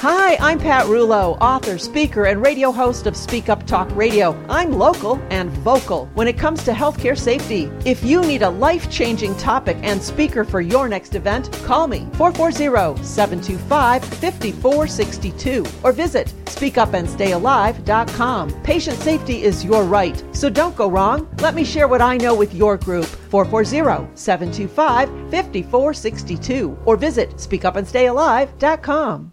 Hi, I'm Pat Rullo, author, speaker, and radio host of Speak Up Talk Radio. I'm local and vocal when it comes to healthcare safety. If you need a life changing topic and speaker for your next event, call me 440 725 5462 or visit speakupandstayalive.com. Patient safety is your right, so don't go wrong. Let me share what I know with your group. 440 725 5462 or visit speakupandstayalive.com.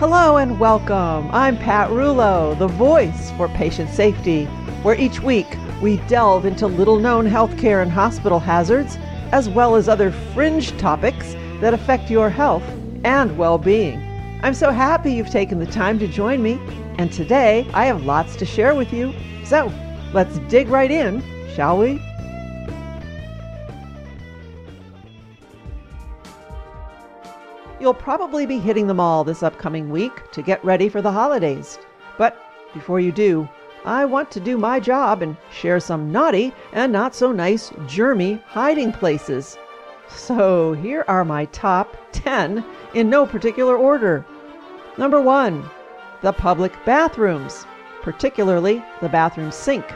Hello and welcome. I'm Pat Rullo, the voice for patient safety, where each week we delve into little known healthcare and hospital hazards, as well as other fringe topics that affect your health and well being. I'm so happy you've taken the time to join me, and today I have lots to share with you. So let's dig right in, shall we? You'll probably be hitting the mall this upcoming week to get ready for the holidays. But before you do, I want to do my job and share some naughty and not so nice germy hiding places. So here are my top 10 in no particular order. Number one, the public bathrooms, particularly the bathroom sink.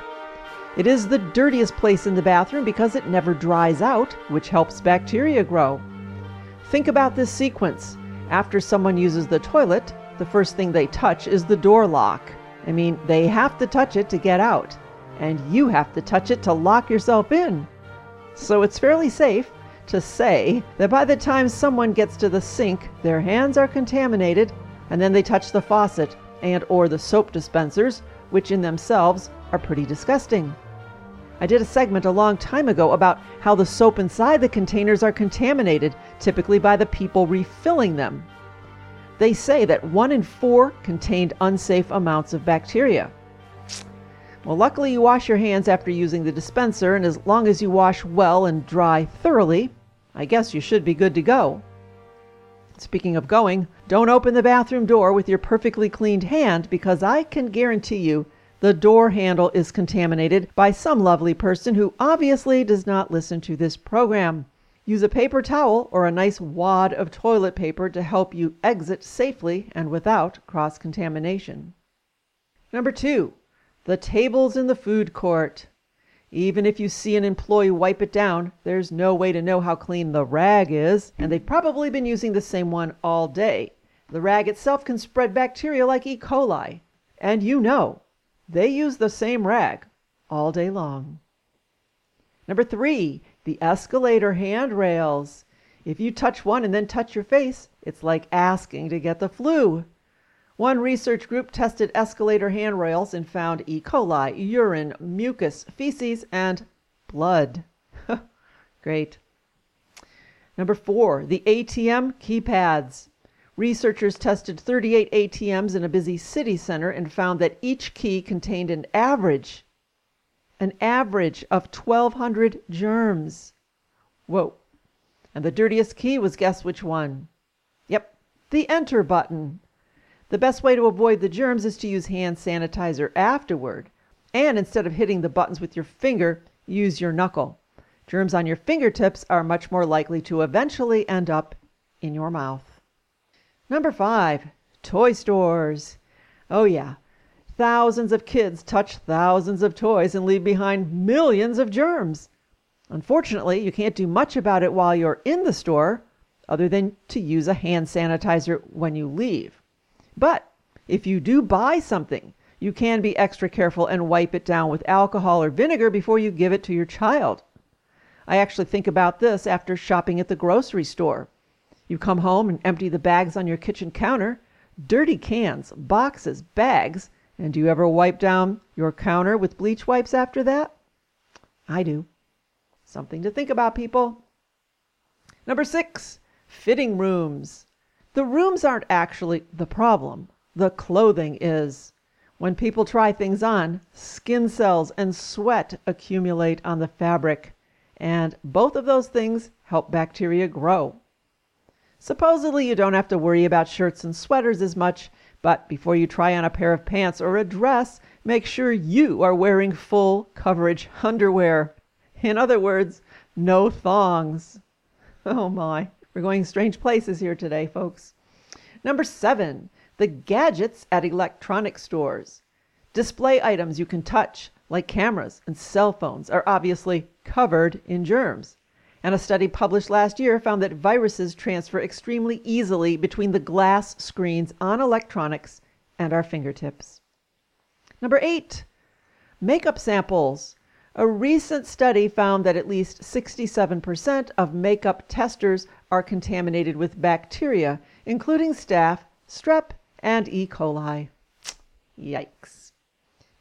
It is the dirtiest place in the bathroom because it never dries out, which helps bacteria grow. Think about this sequence. After someone uses the toilet, the first thing they touch is the door lock. I mean, they have to touch it to get out, and you have to touch it to lock yourself in. So it's fairly safe to say that by the time someone gets to the sink, their hands are contaminated, and then they touch the faucet and or the soap dispensers, which in themselves are pretty disgusting. I did a segment a long time ago about how the soap inside the containers are contaminated, typically by the people refilling them. They say that one in four contained unsafe amounts of bacteria. Well, luckily, you wash your hands after using the dispenser, and as long as you wash well and dry thoroughly, I guess you should be good to go. Speaking of going, don't open the bathroom door with your perfectly cleaned hand because I can guarantee you the door handle is contaminated by some lovely person who obviously does not listen to this program. Use a paper towel or a nice wad of toilet paper to help you exit safely and without cross contamination. Number two, the tables in the food court. Even if you see an employee wipe it down, there's no way to know how clean the rag is, and they've probably been using the same one all day. The rag itself can spread bacteria like E. coli. And you know, they use the same rag all day long. Number three, the escalator handrails. If you touch one and then touch your face, it's like asking to get the flu. One research group tested escalator handrails and found E. coli, urine, mucus, feces, and blood. Great. Number four, the ATM keypads. Researchers tested 38 ATMs in a busy city center and found that each key contained an average, an average of 1,200 germs. Whoa. And the dirtiest key was guess which one? Yep, the enter button. The best way to avoid the germs is to use hand sanitizer afterward. And instead of hitting the buttons with your finger, use your knuckle. Germs on your fingertips are much more likely to eventually end up in your mouth. Number five, toy stores. Oh, yeah. Thousands of kids touch thousands of toys and leave behind millions of germs. Unfortunately, you can't do much about it while you're in the store, other than to use a hand sanitizer when you leave. But if you do buy something, you can be extra careful and wipe it down with alcohol or vinegar before you give it to your child. I actually think about this after shopping at the grocery store. You come home and empty the bags on your kitchen counter, dirty cans, boxes, bags, and do you ever wipe down your counter with bleach wipes after that? I do. Something to think about, people. Number six, fitting rooms. The rooms aren't actually the problem, the clothing is. When people try things on, skin cells and sweat accumulate on the fabric, and both of those things help bacteria grow. Supposedly, you don't have to worry about shirts and sweaters as much, but before you try on a pair of pants or a dress, make sure you are wearing full coverage underwear. In other words, no thongs. Oh my, we're going strange places here today, folks. Number seven, the gadgets at electronic stores. Display items you can touch, like cameras and cell phones, are obviously covered in germs. And a study published last year found that viruses transfer extremely easily between the glass screens on electronics and our fingertips. Number eight, makeup samples. A recent study found that at least 67% of makeup testers are contaminated with bacteria, including staph, strep, and E. coli. Yikes.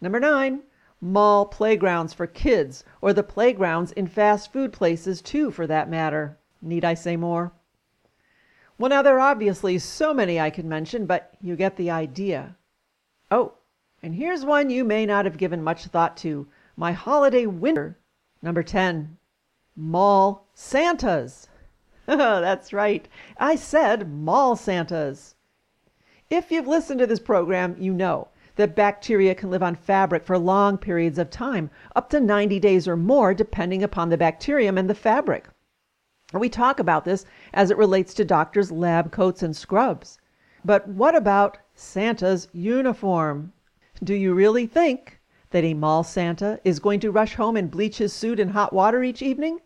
Number nine, mall playgrounds for kids, or the playgrounds in fast food places, too, for that matter. Need I say more? Well, now there are obviously so many I could mention, but you get the idea. Oh, and here's one you may not have given much thought to my holiday winter. Number 10, mall Santas. That's right, I said mall Santas. If you've listened to this program, you know that bacteria can live on fabric for long periods of time, up to 90 days or more, depending upon the bacterium and the fabric. We talk about this as it relates to doctors' lab coats and scrubs. But what about Santa's uniform? Do you really think that a mall Santa is going to rush home and bleach his suit in hot water each evening?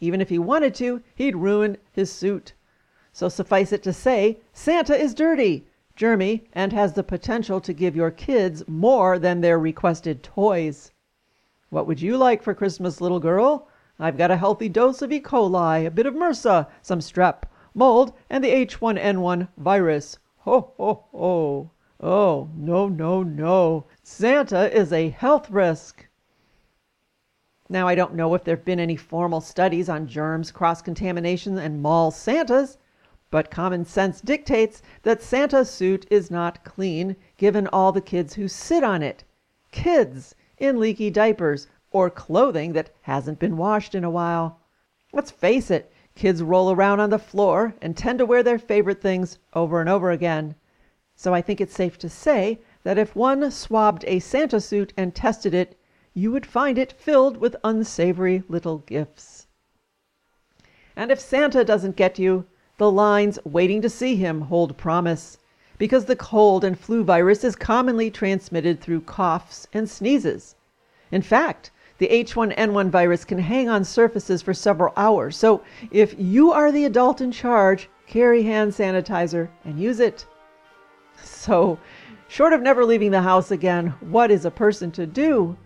Even if he wanted to, he'd ruin his suit. So suffice it to say, Santa is dirty, germy, and has the potential to give your kids more than their requested toys. What would you like for Christmas, little girl? I've got a healthy dose of E. coli, a bit of MRSA, some strep, mold, and the H1N1 virus. Ho, ho, ho. Oh, no, no, no. Santa is a health risk. Now, I don't know if there have been any formal studies on germs, cross contamination, and mall Santas, but common sense dictates that Santa's suit is not clean, given all the kids who sit on it. Kids in leaky diapers or clothing that hasn't been washed in a while. Let's face it, kids roll around on the floor and tend to wear their favorite things over and over again. So I think it's safe to say that if one swabbed a Santa suit and tested it, you would find it filled with unsavory little gifts. And if Santa doesn't get you, the lines waiting to see him hold promise, because the cold and flu virus is commonly transmitted through coughs and sneezes. In fact, the H1N1 virus can hang on surfaces for several hours, so if you are the adult in charge, carry hand sanitizer and use it. So, short of never leaving the house again, what is a person to do?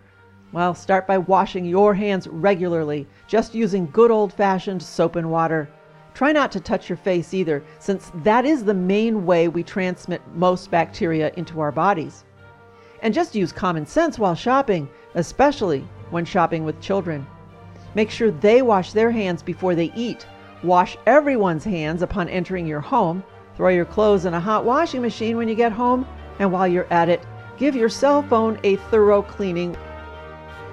Well, start by washing your hands regularly, just using good old fashioned soap and water. Try not to touch your face either, since that is the main way we transmit most bacteria into our bodies. And just use common sense while shopping, especially when shopping with children. Make sure they wash their hands before they eat. Wash everyone's hands upon entering your home. Throw your clothes in a hot washing machine when you get home. And while you're at it, give your cell phone a thorough cleaning.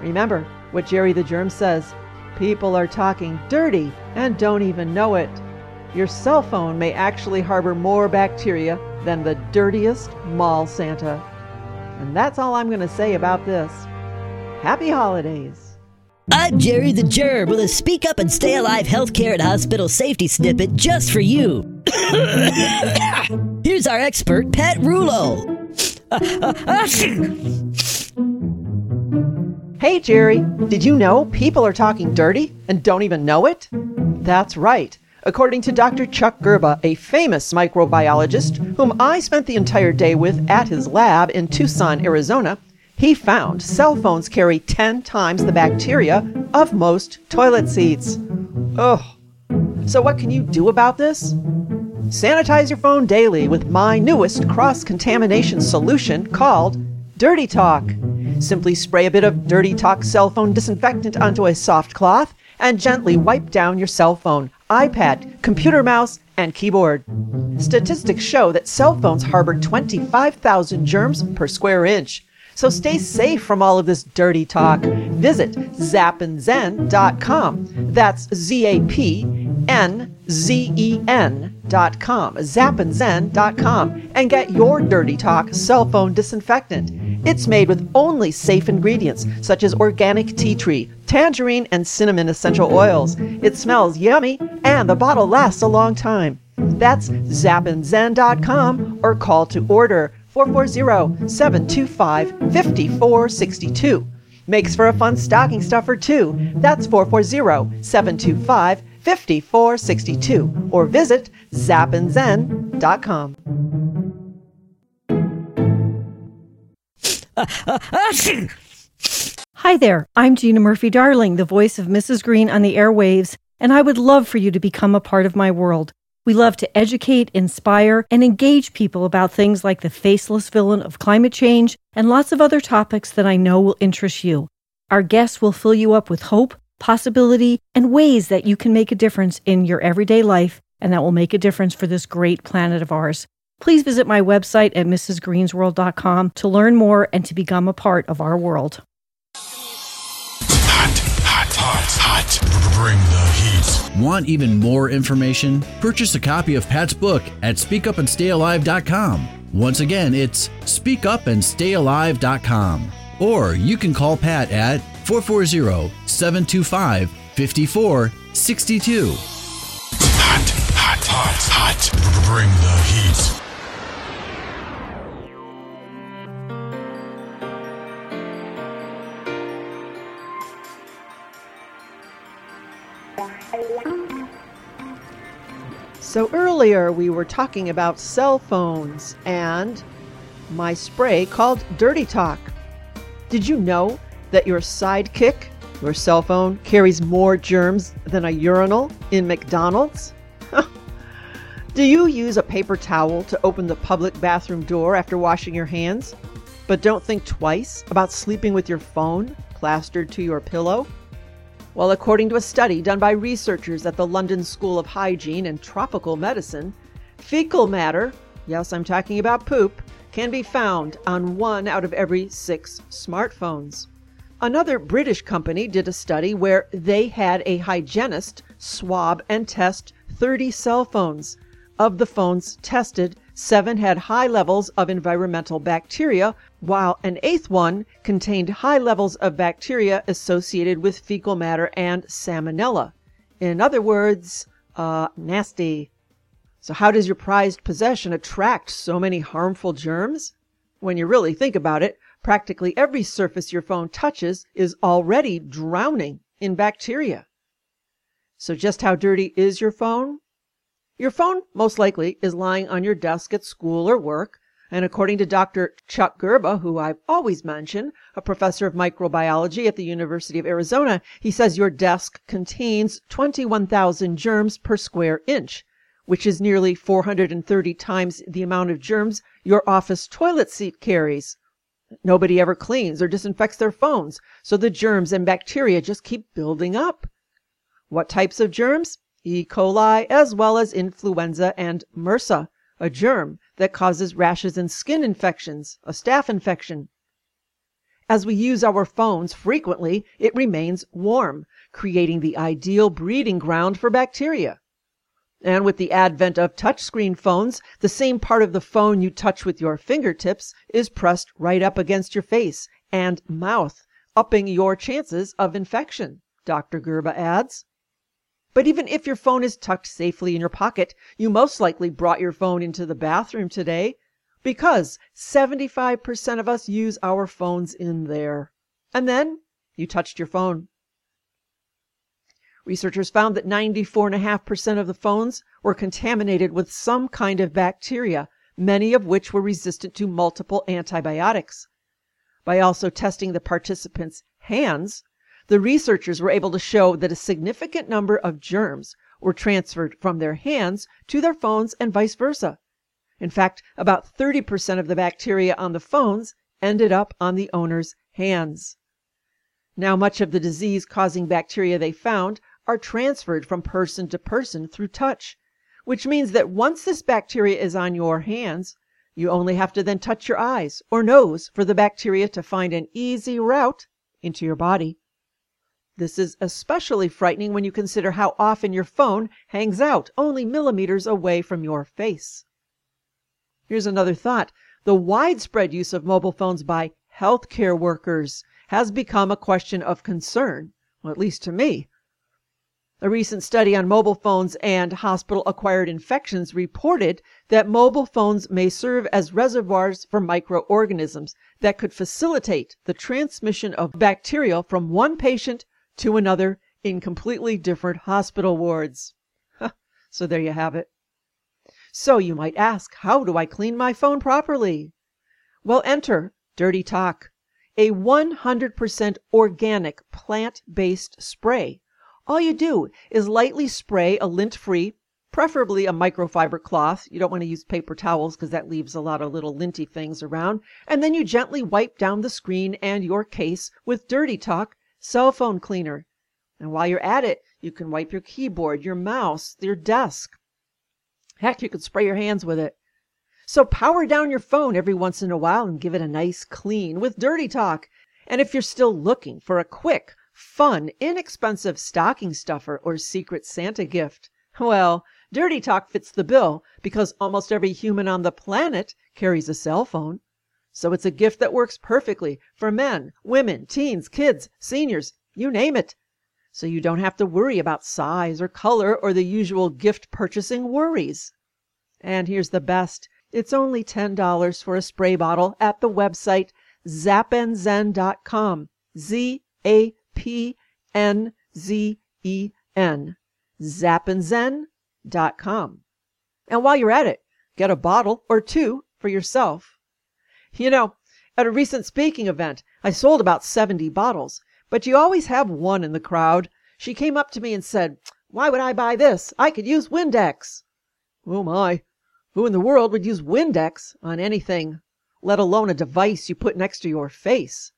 Remember what Jerry the Germ says people are talking dirty and don't even know it. Your cell phone may actually harbor more bacteria than the dirtiest mall Santa. And that's all I'm going to say about this. Happy holidays! I'm Jerry the Germ with a Speak Up and Stay Alive healthcare and hospital safety snippet just for you. Here's our expert, Pat Rullo. Hey, Jerry, did you know people are talking dirty and don't even know it? That's right. According to Dr. Chuck Gerba, a famous microbiologist whom I spent the entire day with at his lab in Tucson, Arizona, he found cell phones carry 10 times the bacteria of most toilet seats. Ugh. So, what can you do about this? Sanitize your phone daily with my newest cross contamination solution called Dirty Talk. Simply spray a bit of Dirty Talk cell phone disinfectant onto a soft cloth and gently wipe down your cell phone. iPad, computer mouse, and keyboard. Statistics show that cell phones harbor 25,000 germs per square inch. So stay safe from all of this dirty talk. Visit zapandzen.com. That's Z A P N Z E N.com. Zapandzen.com. And get your dirty talk cell phone disinfectant. It's made with only safe ingredients such as organic tea tree, tangerine, and cinnamon essential oils. It smells yummy and the bottle lasts a long time. That's zapandzen.com or call to order 440 725 5462. Makes for a fun stocking stuffer, too. That's 440 725 5462 or visit zapandzen.com. Hi there, I'm Gina Murphy Darling, the voice of Mrs. Green on the airwaves, and I would love for you to become a part of my world. We love to educate, inspire, and engage people about things like the faceless villain of climate change and lots of other topics that I know will interest you. Our guests will fill you up with hope, possibility, and ways that you can make a difference in your everyday life and that will make a difference for this great planet of ours. Please visit my website at mrsgreensworld.com to learn more and to become a part of our world. Hot, hot, hot, hot. Bring the heat. Want even more information? Purchase a copy of Pat's book at speakupandstayalive.com. Once again, it's speakupandstayalive.com. Or you can call Pat at 440 725 5462. Hot, hot, hot, hot. Bring the heat. So earlier we were talking about cell phones and my spray called Dirty Talk. Did you know that your sidekick, your cell phone, carries more germs than a urinal in McDonald's? Do you use a paper towel to open the public bathroom door after washing your hands, but don't think twice about sleeping with your phone plastered to your pillow? Well, according to a study done by researchers at the London School of Hygiene and Tropical Medicine, fecal matter, yes, I'm talking about poop, can be found on one out of every six smartphones. Another British company did a study where they had a hygienist swab and test 30 cell phones. Of the phones tested, seven had high levels of environmental bacteria, while an eighth one contained high levels of bacteria associated with fecal matter and salmonella. In other words, uh, nasty. So, how does your prized possession attract so many harmful germs? When you really think about it, practically every surface your phone touches is already drowning in bacteria. So, just how dirty is your phone? Your phone, most likely, is lying on your desk at school or work, and according to Dr. Chuck Gerba, who I've always mentioned, a professor of microbiology at the University of Arizona, he says your desk contains 21,000 germs per square inch, which is nearly 430 times the amount of germs your office toilet seat carries. Nobody ever cleans or disinfects their phones, so the germs and bacteria just keep building up. What types of germs? E. coli, as well as influenza and MRSA, a germ that causes rashes and skin infections, a staph infection. As we use our phones frequently, it remains warm, creating the ideal breeding ground for bacteria. And with the advent of touchscreen phones, the same part of the phone you touch with your fingertips is pressed right up against your face and mouth, upping your chances of infection, Dr. Gerba adds. But even if your phone is tucked safely in your pocket, you most likely brought your phone into the bathroom today because 75% of us use our phones in there. And then you touched your phone. Researchers found that 94.5% of the phones were contaminated with some kind of bacteria, many of which were resistant to multiple antibiotics. By also testing the participants' hands, the researchers were able to show that a significant number of germs were transferred from their hands to their phones and vice versa. In fact, about 30% of the bacteria on the phones ended up on the owner's hands. Now, much of the disease causing bacteria they found are transferred from person to person through touch, which means that once this bacteria is on your hands, you only have to then touch your eyes or nose for the bacteria to find an easy route into your body. This is especially frightening when you consider how often your phone hangs out only millimeters away from your face. Here's another thought. The widespread use of mobile phones by healthcare workers has become a question of concern, well, at least to me. A recent study on mobile phones and hospital acquired infections reported that mobile phones may serve as reservoirs for microorganisms that could facilitate the transmission of bacteria from one patient to another in completely different hospital wards. so there you have it. So you might ask, how do I clean my phone properly? Well, enter Dirty Talk, a 100% organic plant based spray all you do is lightly spray a lint free, preferably a microfiber cloth. You don't want to use paper towels because that leaves a lot of little linty things around. And then you gently wipe down the screen and your case with Dirty Talk cell phone cleaner. And while you're at it, you can wipe your keyboard, your mouse, your desk. Heck, you could spray your hands with it. So power down your phone every once in a while and give it a nice clean with Dirty Talk. And if you're still looking for a quick, fun, inexpensive stocking stuffer or secret Santa gift. Well, Dirty Talk fits the bill because almost every human on the planet carries a cell phone. So it's a gift that works perfectly for men, women, teens, kids, seniors, you name it. So you don't have to worry about size or color or the usual gift purchasing worries. And here's the best. It's only $10 for a spray bottle at the website zapandzen.com. Z A P N Z E N, zapandzen.com. And while you're at it, get a bottle or two for yourself. You know, at a recent speaking event, I sold about 70 bottles, but you always have one in the crowd. She came up to me and said, Why would I buy this? I could use Windex. Oh my, who in the world would use Windex on anything, let alone a device you put next to your face?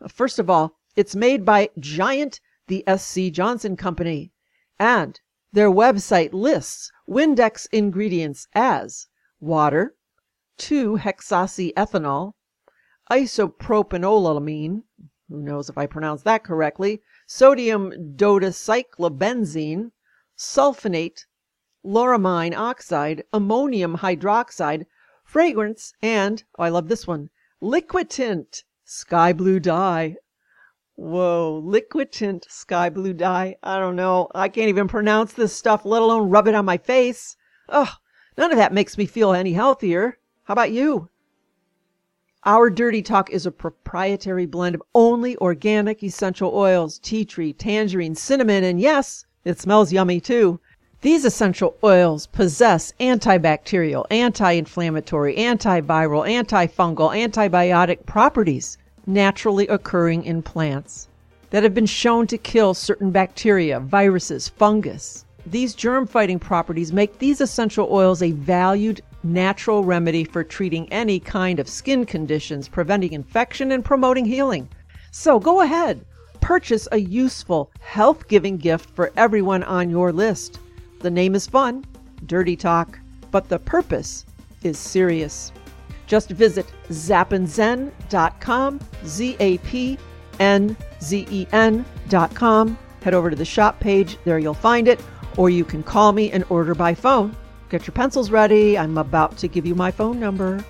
Uh, first of all, it's made by Giant, the S.C. Johnson Company, and their website lists Windex ingredients as water, 2-hexoxyethanol, isopropanolamine, who knows if I pronounced that correctly, sodium dodecyclobenzene, sulfonate, lauramine oxide, ammonium hydroxide, fragrance, and, oh, I love this one, liquitint, sky blue dye, Whoa, liquid tint sky blue dye. I don't know. I can't even pronounce this stuff, let alone rub it on my face. Ugh, none of that makes me feel any healthier. How about you? Our Dirty Talk is a proprietary blend of only organic essential oils, tea tree, tangerine, cinnamon, and yes, it smells yummy too. These essential oils possess antibacterial, anti inflammatory, antiviral, antifungal, antibiotic properties naturally occurring in plants that have been shown to kill certain bacteria, viruses, fungus. These germ fighting properties make these essential oils a valued natural remedy for treating any kind of skin conditions, preventing infection, and promoting healing. So go ahead, purchase a useful, health giving gift for everyone on your list. The name is fun, Dirty Talk, but the purpose is serious. Just visit zapandzen.com, Z A P N Z E N.com. Head over to the shop page, there you'll find it, or you can call me and order by phone. Get your pencils ready. I'm about to give you my phone number.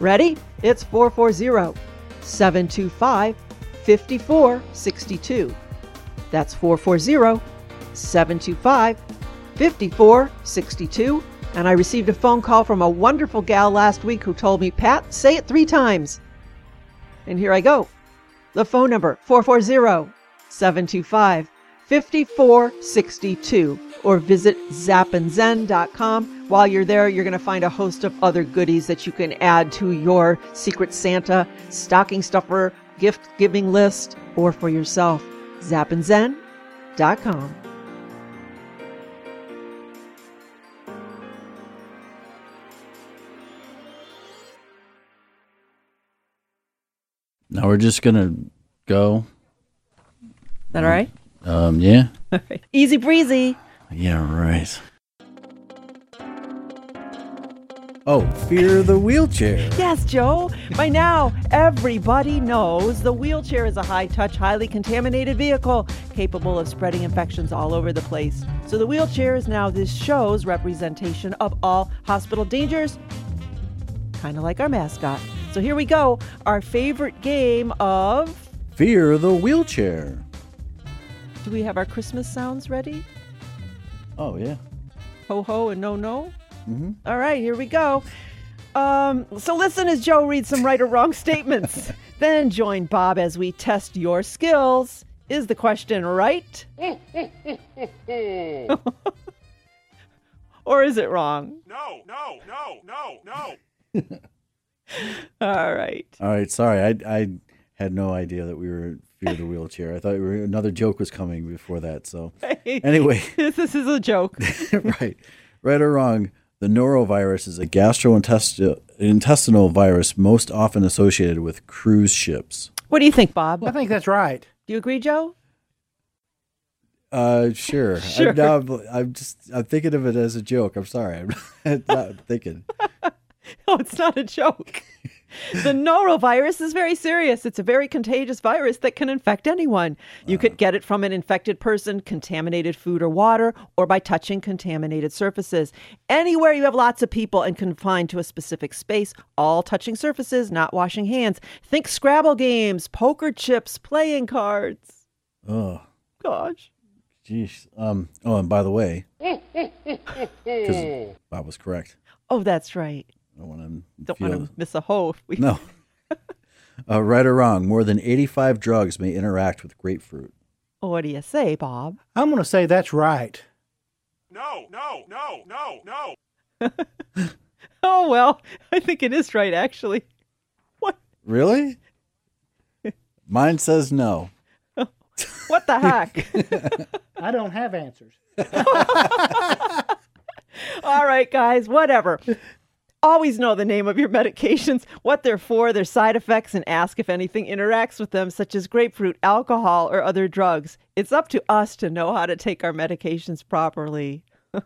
Ready? It's 440 725 5462. That's 440 725 5462 and I received a phone call from a wonderful gal last week who told me, Pat, say it three times. And here I go. The phone number 440 725 5462 or visit zapandzen.com. While you're there, you're going to find a host of other goodies that you can add to your Secret Santa stocking stuffer gift giving list or for yourself. zapandzen.com. Now we're just gonna go. That all right? Um, yeah. Easy breezy. Yeah, right. Oh, fear the wheelchair. Yes, Joe. By now, everybody knows the wheelchair is a high touch, highly contaminated vehicle capable of spreading infections all over the place. So, the wheelchair is now this show's representation of all hospital dangers, kind of like our mascot. So, here we go our favorite game of. Fear the wheelchair. Do we have our Christmas sounds ready? Oh, yeah. Ho ho and no no? Mm-hmm. All right, here we go. Um, so listen as Joe reads some right or wrong statements. then join Bob as we test your skills. Is the question right? or is it wrong? No, no, no, no, no. All right. All right, sorry. I, I had no idea that we were fear the wheelchair. I thought we were, another joke was coming before that. So, anyway. this, this is a joke. right. Right or wrong, the norovirus is a gastrointestinal virus most often associated with cruise ships. What do you think, Bob? I think that's right. Do you agree, Joe? Uh, sure. Sure. I'm, now, I'm just I'm thinking of it as a joke. I'm sorry. I'm not thinking. Oh, it's not a joke. the norovirus is very serious. It's a very contagious virus that can infect anyone. You could get it from an infected person, contaminated food or water, or by touching contaminated surfaces. Anywhere you have lots of people and confined to a specific space, all touching surfaces, not washing hands. Think Scrabble games, poker chips, playing cards. Oh, Gosh. jeez. Um. Oh, and by the way, because Bob was correct. Oh, that's right. I don't want to Don't feel want to miss a hoe. if we- no. uh, right or wrong, more than 85 drugs may interact with grapefruit. What do you say, Bob? I'm going to say that's right. No, no, no, no, no. Oh, well, I think it is right, actually. What? Really? Mine says no. What the heck? I don't have answers. All right, guys, whatever. Always know the name of your medications, what they're for, their side effects, and ask if anything interacts with them, such as grapefruit, alcohol, or other drugs. It's up to us to know how to take our medications properly. All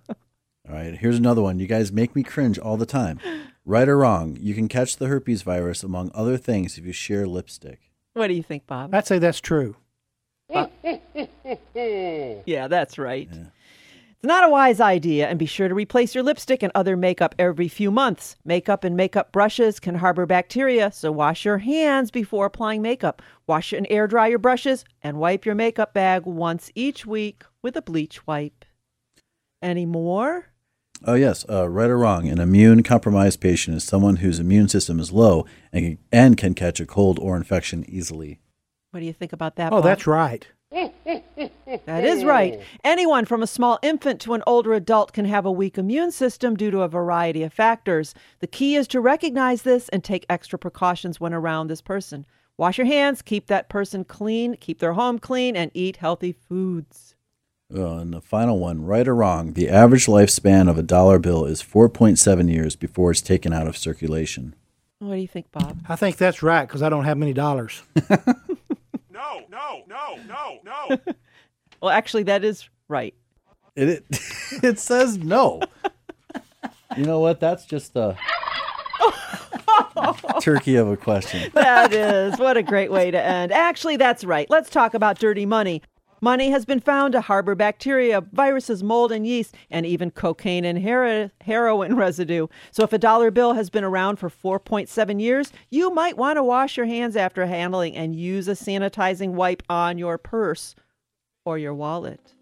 right, here's another one. You guys make me cringe all the time. Right or wrong, you can catch the herpes virus, among other things, if you share lipstick. What do you think, Bob? I'd say that's true. Yeah, that's right. It's not a wise idea, and be sure to replace your lipstick and other makeup every few months. Makeup and makeup brushes can harbor bacteria, so wash your hands before applying makeup. Wash and air dry your brushes, and wipe your makeup bag once each week with a bleach wipe. Any more? Oh, yes, uh, right or wrong, an immune compromised patient is someone whose immune system is low and can, and can catch a cold or infection easily. What do you think about that? Oh, Bob? that's right. That is right. Anyone from a small infant to an older adult can have a weak immune system due to a variety of factors. The key is to recognize this and take extra precautions when around this person. Wash your hands, keep that person clean, keep their home clean, and eat healthy foods. Uh, and the final one, right or wrong, the average lifespan of a dollar bill is 4.7 years before it's taken out of circulation. What do you think, Bob? I think that's right because I don't have many dollars. No, no, no, no, no. Well, actually, that is right. It it, it says no. you know what? That's just a turkey of a question. That is. What a great way to end. Actually, that's right. Let's talk about dirty money. Money has been found to harbor bacteria, viruses, mold, and yeast, and even cocaine and hero- heroin residue. So, if a dollar bill has been around for 4.7 years, you might want to wash your hands after handling and use a sanitizing wipe on your purse or your wallet.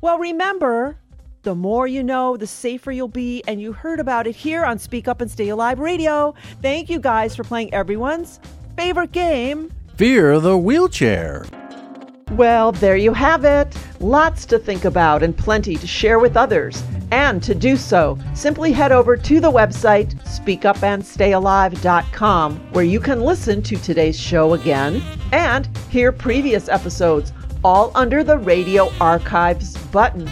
Well, remember, the more you know, the safer you'll be, and you heard about it here on Speak Up and Stay Alive Radio. Thank you guys for playing everyone's favorite game. Fear the wheelchair. Well, there you have it. Lots to think about and plenty to share with others. And to do so, simply head over to the website speakupandstayalive.com where you can listen to today's show again and hear previous episodes, all under the Radio Archives button.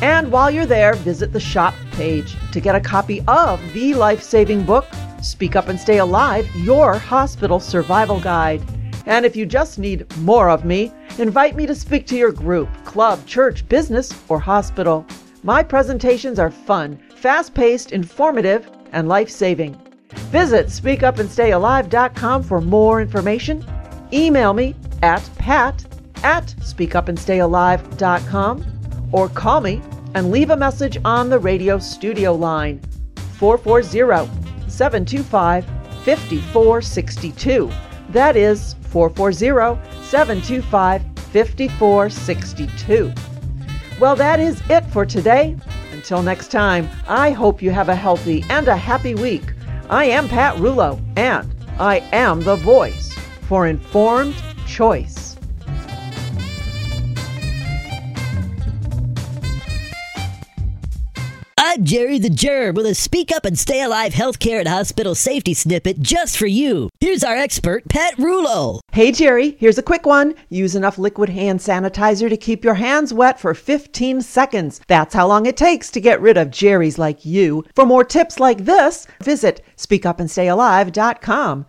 And while you're there, visit the shop page to get a copy of the life saving book, Speak Up and Stay Alive Your Hospital Survival Guide. And if you just need more of me, Invite me to speak to your group, club, church, business, or hospital. My presentations are fun, fast paced, informative, and life saving. Visit speakupandstayalive.com for more information. Email me at pat at speakupandstayalive.com or call me and leave a message on the radio studio line 440 725 5462. That is 440 725 5462. Well, that is it for today. Until next time, I hope you have a healthy and a happy week. I am Pat Rullo, and I am the voice for informed choice. Jerry the Germ with a Speak Up and Stay Alive healthcare and hospital safety snippet just for you. Here's our expert, Pat Rullo. Hey Jerry, here's a quick one. Use enough liquid hand sanitizer to keep your hands wet for 15 seconds. That's how long it takes to get rid of Jerry's like you. For more tips like this, visit speakupandstayalive.com.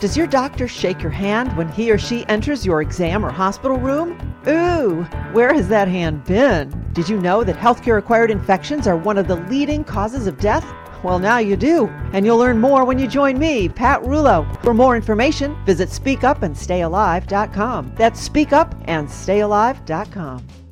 Does your doctor shake your hand when he or she enters your exam or hospital room? Ooh, where has that hand been? Did you know that healthcare acquired infections are one of the leading causes of death? Well, now you do, and you'll learn more when you join me, Pat Rullo. For more information, visit speakupandstayalive.com. That's speakupandstayalive.com.